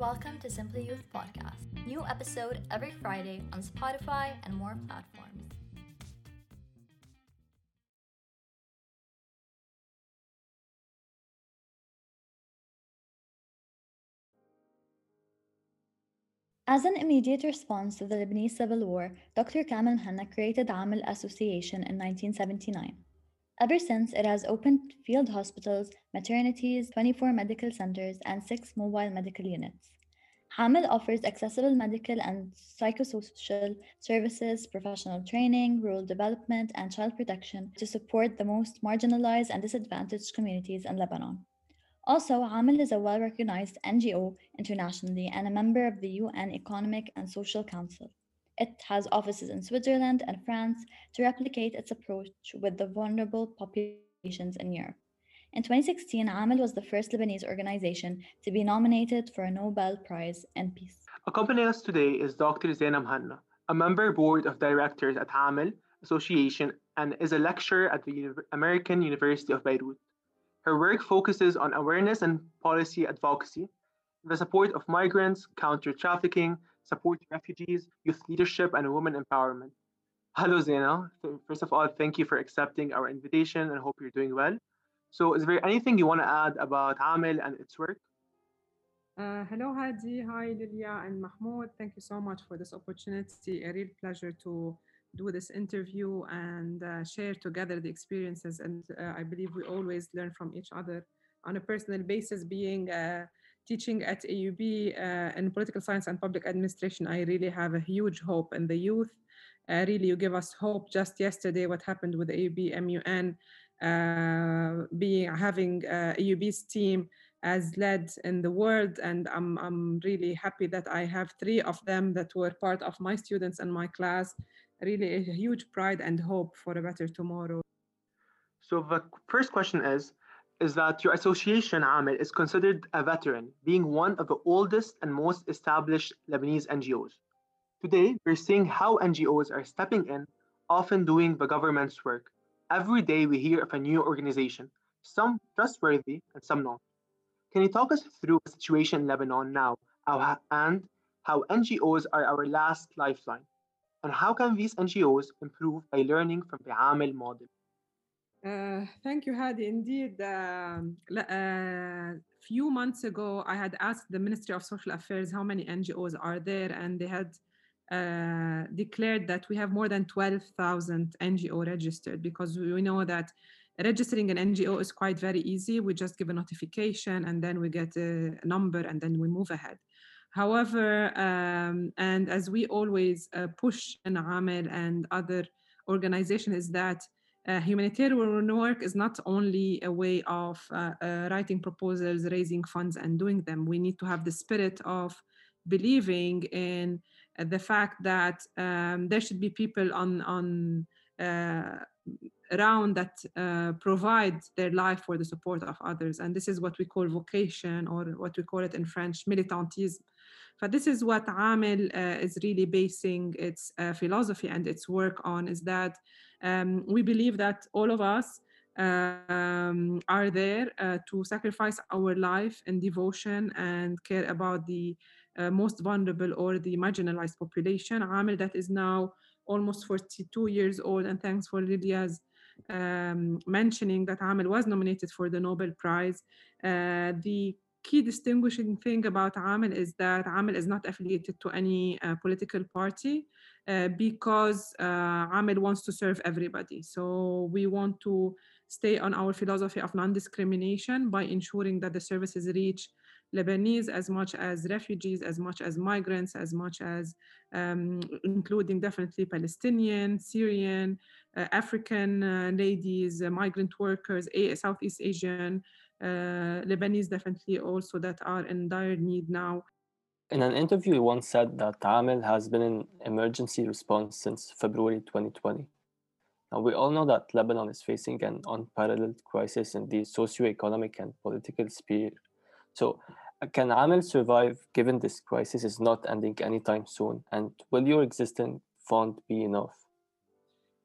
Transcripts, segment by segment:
Welcome to Simply Youth Podcast. New episode every Friday on Spotify and more platforms. As an immediate response to the Lebanese civil war, Dr. Kamel Mohanna created Amel Association in 1979. Ever since, it has opened field hospitals, maternities, 24 medical centers, and six mobile medical units. Amel offers accessible medical and psychosocial services, professional training, rural development, and child protection to support the most marginalized and disadvantaged communities in Lebanon. Also, Amel is a well recognized NGO internationally and a member of the UN Economic and Social Council. It has offices in Switzerland and France to replicate its approach with the vulnerable populations in Europe. In 2016, Amel was the first Lebanese organization to be nominated for a Nobel Prize in Peace. Accompanying us today is Dr. Zeina Mohanna, a member board of directors at Amel Association and is a lecturer at the American University of Beirut. Her work focuses on awareness and policy advocacy, the support of migrants, counter trafficking, support refugees, youth leadership, and women empowerment. Hello, Zeina. First of all, thank you for accepting our invitation and hope you're doing well. So, is there anything you want to add about Amel and its work? Uh, hello, Hadi. Hi, Lilia and Mahmoud. Thank you so much for this opportunity. A real pleasure to do this interview and uh, share together the experiences. And uh, I believe we always learn from each other on a personal basis, being uh, teaching at AUB uh, in political science and public administration, I really have a huge hope in the youth. Uh, really, you give us hope. Just yesterday, what happened with AUB MUN, uh, being having uh, AUB's team as led in the world, and I'm I'm really happy that I have three of them that were part of my students and my class. Really, a huge pride and hope for a better tomorrow. So the first question is is that your association, Amel, is considered a veteran, being one of the oldest and most established Lebanese NGOs. Today, we're seeing how NGOs are stepping in, often doing the government's work. Every day, we hear of a new organization, some trustworthy and some not. Can you talk us through the situation in Lebanon now and how NGOs are our last lifeline? And how can these NGOs improve by learning from the Amel model? Uh, thank you, Hadi. Indeed, a uh, few months ago, I had asked the Ministry of Social Affairs how many NGOs are there, and they had uh, declared that we have more than 12,000 NGO registered because we know that registering an NGO is quite very easy. We just give a notification and then we get a number and then we move ahead. However, um, and as we always uh, push in Amel and other organizations, is that uh, humanitarian work is not only a way of uh, uh, writing proposals, raising funds, and doing them. We need to have the spirit of believing in the fact that um, there should be people on on around that uh, provide their life for the support of others. And this is what we call vocation, or what we call it in French, militantisme. But this is what Amel uh, is really basing its uh, philosophy and its work on, is that um, we believe that all of us um, are there uh, to sacrifice our life in devotion and care about the uh, most vulnerable or the marginalized population. Amel that is now almost 42 years old, and thanks for Lydia's um, mentioning that Amel was nominated for the Nobel Prize. Uh, the key distinguishing thing about Amel is that Amel is not affiliated to any uh, political party uh, because uh, wants to serve everybody. So we want to stay on our philosophy of non-discrimination by ensuring that the services reach Lebanese as much as refugees, as much as migrants, as much as um, including definitely Palestinian, Syrian, uh, African uh, ladies, uh, migrant workers, Southeast Asian, uh, Lebanese definitely also that are in dire need now. In an interview, he once said that Amel has been in emergency response since February 2020. Now, we all know that Lebanon is facing an unparalleled crisis in the socio-economic and political sphere. So, uh, can Amel survive given this crisis is not ending anytime soon? And will your existing fund be enough?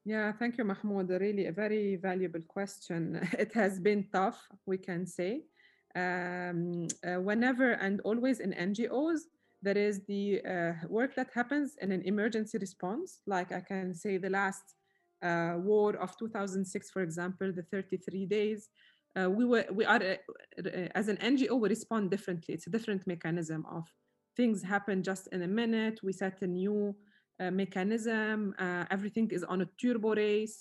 Yeah, thank you, Mahmoud. Really, a very valuable question. It has been tough, we can say. um, uh, whenever and always in NGOs, there is the uh, work that happens in an emergency response. Like I can say the last uh, war of 2006, for example, the 33 days. Uh, we were we are uh, as an NGO we respond differently. It's a different mechanism of things happen just in a minute. We set a new uh, mechanism. everything is on a turbo race.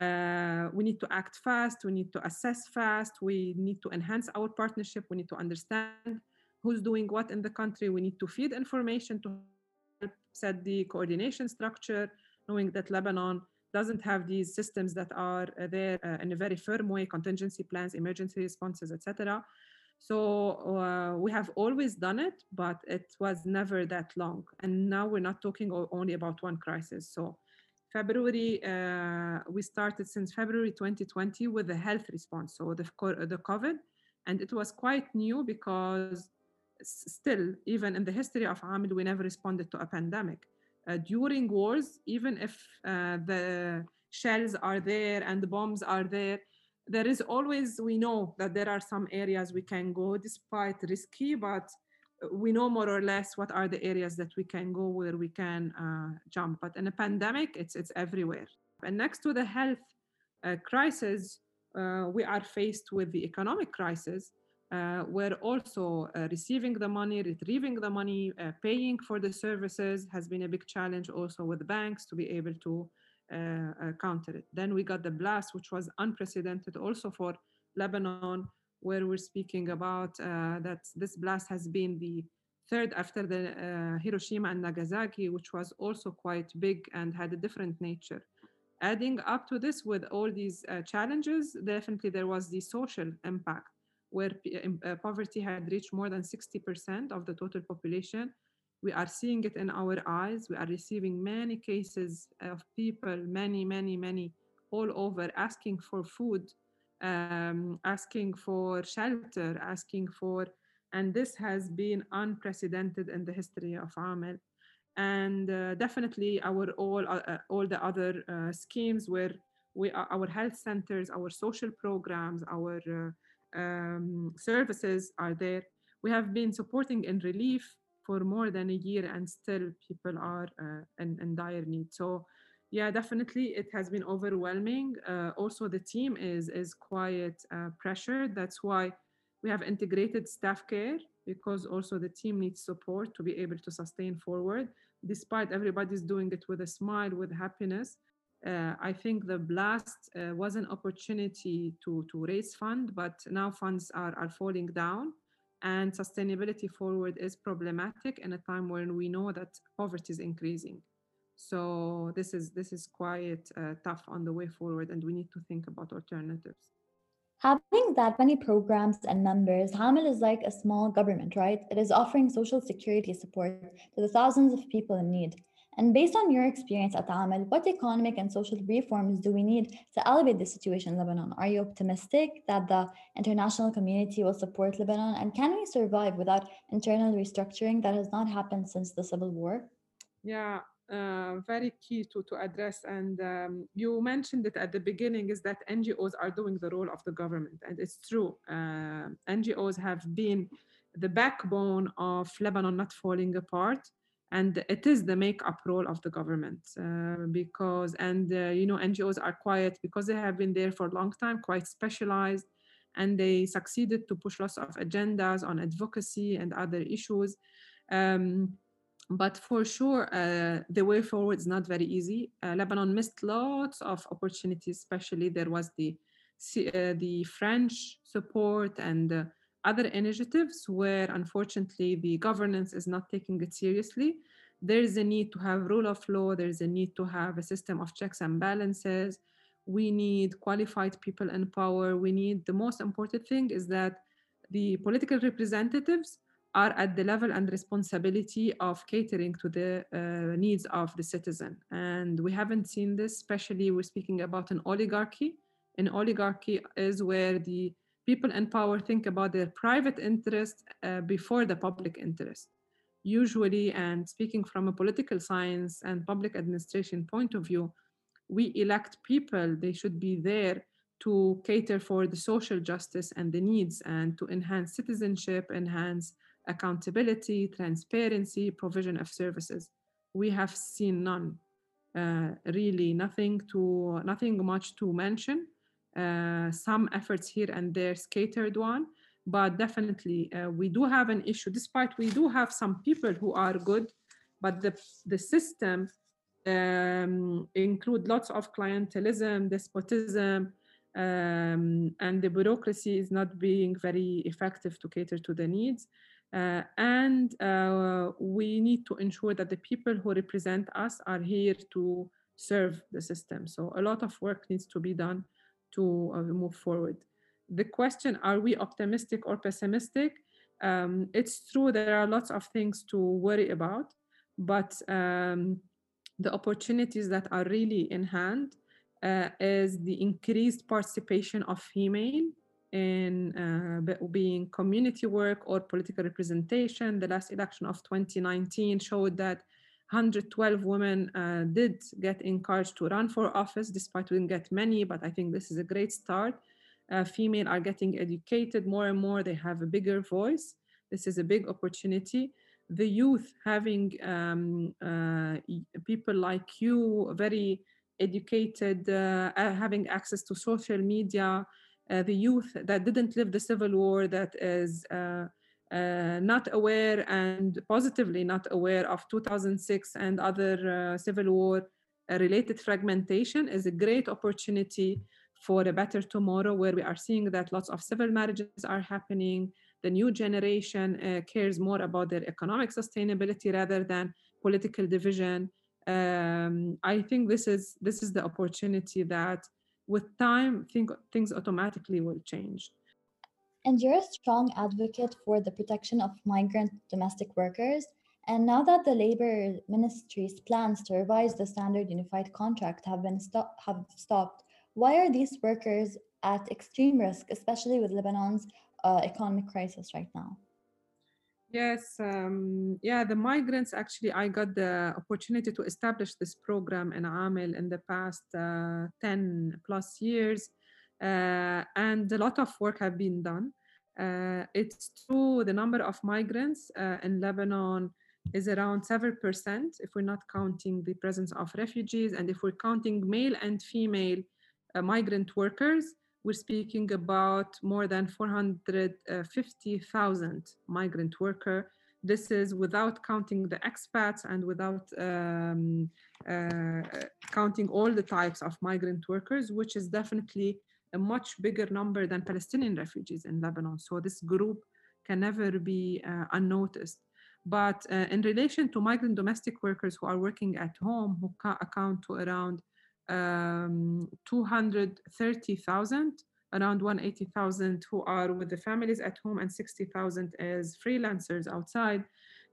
Uh, we need to act fast. We need to assess fast. We need to enhance our partnership. We need to understand who's doing what in the country. We need to feed information to help set the coordination structure, knowing that Lebanon doesn't have these systems that are uh, there uh, in a very firm way, contingency plans, emergency responses, etc. So uh, we have always done it, but it was never that long. And now we're not talking only about one crisis. So February, uh, we started since February 2020 with the health response, so the, the COVID. And it was quite new because still, even in the history of Amel, we never responded to a pandemic uh, during wars, even if uh, the shells are there and the bombs are there, there is always, we know that there are some areas we can go despite risky, but we know more or less what are the areas that we can go where we can uh, jump. But in a pandemic, it's, it's everywhere. And next to the health uh, crisis, uh, we are faced with the economic crisis uh, were also uh, receiving the money, retrieving the money, uh, paying for the services has been a big challenge also with banks to be able to uh, uh, counter it. Then we got the blast, which was unprecedented also for Lebanon, where we're speaking about uh, that this blast has been the third after the Hiroshima and Nagasaki, which was also quite big and had a different nature. Adding up to this with all these challenges, definitely there was the social impact where uh, poverty had reached more than 60% of the total population. We are seeing it in our eyes. We are receiving many cases of people, many, many, many, all over asking for food, um, asking for shelter, asking for, and this has been unprecedented in the history of Amel. And uh, definitely our all, uh, uh, all the other uh, schemes where we our health centers, our social programs, our uh, um, services are there. We have been supporting in relief for more than a year and still people are uh, in, in, dire need. So yeah, definitely it has been overwhelming. Uh, also the team is, is quite uh, pressured. That's why we have integrated staff care because also the team needs support to be able to sustain forward despite everybody's doing it with a smile with happiness uh, I think the blast uh, was an opportunity to, to raise fund, but now funds are, are falling down and sustainability forward is problematic in a time when we know that poverty is increasing. So this is this is quite uh, tough on the way forward, and we need to think about alternatives. Having that many programs and members, Amel is like a small government, right? It is offering social security support to the thousands of people in need. And based on your experience at Amel, what economic and social reforms do we need to elevate the situation in Lebanon? Are you optimistic that the international community will support Lebanon? And can we survive without internal restructuring that has not happened since the civil war? Yeah, uh, very key to, to address. And um, you mentioned it at the beginning is that NGOs are doing the role of the government. And it's true. Uh, NGOs have been the backbone of Lebanon not falling apart and it is the make-up role of the government uh, because and uh, you know ngos are quiet because they have been there for a long time quite specialized and they succeeded to push lots of agendas on advocacy and other issues. Um, but for sure uh, the way forward is not very easy. Uh, lebanon missed lots of opportunities especially there was the uh, the french support and other initiatives where unfortunately the governance is not taking it seriously. There is a need to have rule of law, there's a need to have a system of checks and balances. We need qualified people in power. We need the most important thing is that the political representatives are at the level and responsibility of catering to the uh, needs of the citizen. And we haven't seen this, especially we're speaking about an oligarchy. An oligarchy is where the people in power think about their private interest uh, before the public interest. Usually, and speaking from a political science and public administration point of view, we elect people, they should be there to cater for the social justice and the needs and to enhance citizenship, enhance accountability, transparency, provision of services. We have seen none, uh, really nothing to nothing much to mention. Uh, some efforts here and there, scattered one, but definitely uh, we do have an issue. Despite we do have some people who are good, but the the system um, include lots of clientelism, despotism, um, and the bureaucracy is not being very effective to cater to the needs. Uh, and uh, we need to ensure that the people who represent us are here to serve the system. So a lot of work needs to be done to uh, move forward. The question, are we optimistic or pessimistic? Um, it's true there are lots of things to worry about, but um, the opportunities that are really in hand uh, is the increased participation of female in uh, being community work or political representation. The last election of 2019 showed that 112 women uh, did get encouraged to run for office, despite we didn't get many, but I think this is a great start. Uh, female are getting educated more and more, they have a bigger voice. This is a big opportunity. The youth having um, uh, people like you, very educated, uh, having access to social media, uh, the youth that didn't live the civil war, that is uh, uh, not aware and positively not aware of 2006 and other uh, civil war related fragmentation is a great opportunity for a better tomorrow where we are seeing that lots of civil marriages are happening. The new generation uh, cares more about their economic sustainability rather than political division. Um, i think this is this is the opportunity that with time think, things automatically will change and you're a strong advocate for the protection of migrant domestic workers. And now that the Labor Ministry's plans to revise the Standard Unified Contract have been stop- have stopped, why are these workers at extreme risk, especially with Lebanon's uh, economic crisis right now? Yes, um, yeah, the migrants actually, I got the opportunity to establish this program in Amel in the past uh, 10 plus years. Uh, and a lot of work have been done. Uh, it's true the number of migrants uh, in Lebanon is around 7% if we're not counting the presence of refugees. And if we're counting male and female migrant workers, we're speaking about more than 450,000 migrant worker. This is without counting the expats and without um, uh, counting all the types of migrant workers, which is definitely a much bigger number than Palestinian refugees in Lebanon. So this group can never be uh, unnoticed. But uh, in relation to migrant domestic workers who are working at home, who account to around um, 230,000, around 180,000 who are with the families at home, and 60,000 as freelancers outside.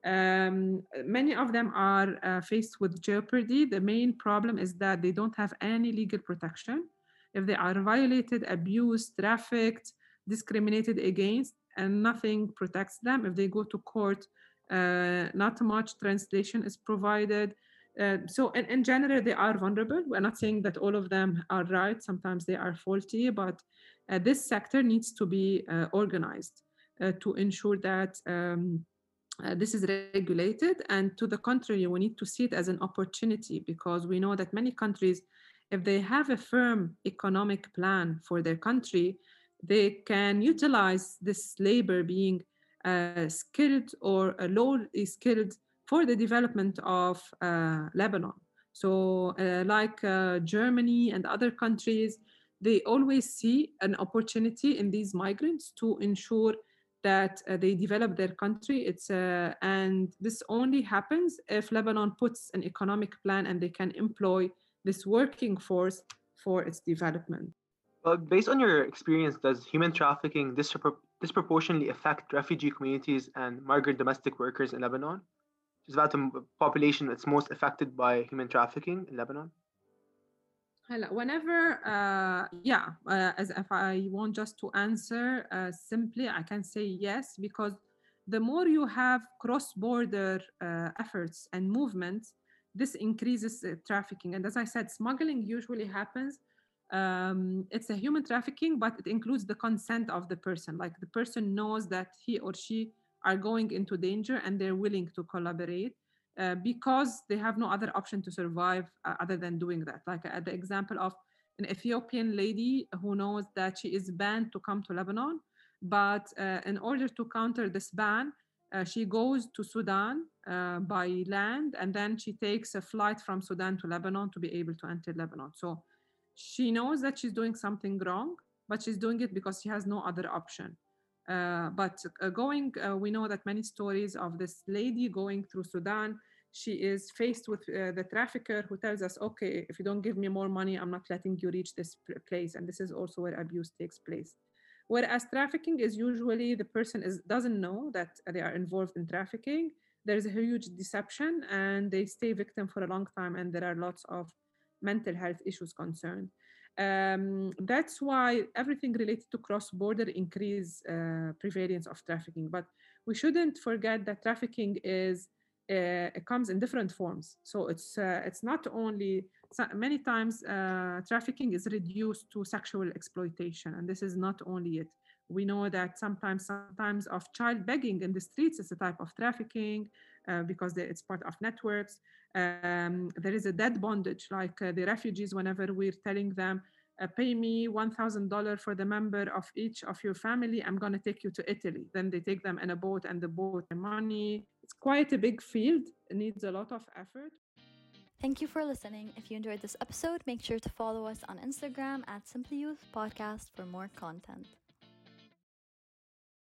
Um, many of them are uh, faced with jeopardy. The main problem is that they don't have any legal protection if they are violated, abused, trafficked, discriminated against, and nothing protects them. If they go to court, uh, not much translation is provided. Uh, so in, in general, they are vulnerable. We're not saying that all of them are right. Sometimes they are faulty, but uh, this sector needs to be uh, organized uh, to ensure that um, uh, this is regulated. And to the contrary, we need to see it as an opportunity because we know that many countries if they have a firm economic plan for their country, they can utilize this labor being uh, skilled or uh, low skilled for the development of uh, Lebanon. So, uh, like uh, Germany and other countries, they always see an opportunity in these migrants to ensure that uh, they develop their country. It's and this only happens if Lebanon puts an economic plan and they can employ this working force for its development. Well, based on your experience, does human trafficking dispro- disproportionately affect refugee communities and migrant domestic workers in Lebanon? Is that the population that's most affected by human trafficking in Lebanon? Whenever, uh, yeah, uh, as if I want just to answer uh, simply, I can say yes, because the more you have cross border uh, efforts and movements, this increases uh, trafficking. And as I said, smuggling usually happens um, it's a human trafficking, but it includes the consent of the person. Like the person knows that he or she are going into danger and they're willing to collaborate uh, because they have no other option to survive uh, other than doing that. Like uh, the example of an Ethiopian lady who knows that she is banned to come to Lebanon, but uh, in order to counter this ban, uh, she goes to Sudan uh, by land and then she takes a flight from Sudan to Lebanon to be able to enter Lebanon. So she knows that she's doing something wrong, but she's doing it because she has no other option. Uh, but uh, going, uh, we know that many stories of this lady going through Sudan. She is faced with the trafficker who tells us, okay, if you don't give me more money, I'm not letting you reach this place. And this is also where abuse takes place. Whereas trafficking is usually the person is, doesn't know that they are involved in trafficking. There's a huge deception and they stay victim for a long time. And there are lots of mental health issues concerned. Um, that's why everything related to cross-border increase uh, prevalence of trafficking. But we shouldn't forget that trafficking is it comes in different forms. So it's uh, it's not only many times uh, trafficking is reduced to sexual exploitation, and this is not only it. We know that sometimes sometimes of child begging in the streets is a type of trafficking uh, because it's part of networks. Um, there is a debt bondage, like uh, the refugees. Whenever we're telling them uh, pay me $1,000 for the member of each of your family. I'm going to take you to Italy. Then they take them in a boat and the boat and money. It's quite a big field. It needs a lot of effort. Thank you for listening. If you enjoyed this episode, make sure to follow us on Instagram at Simply Youth Podcast for more content.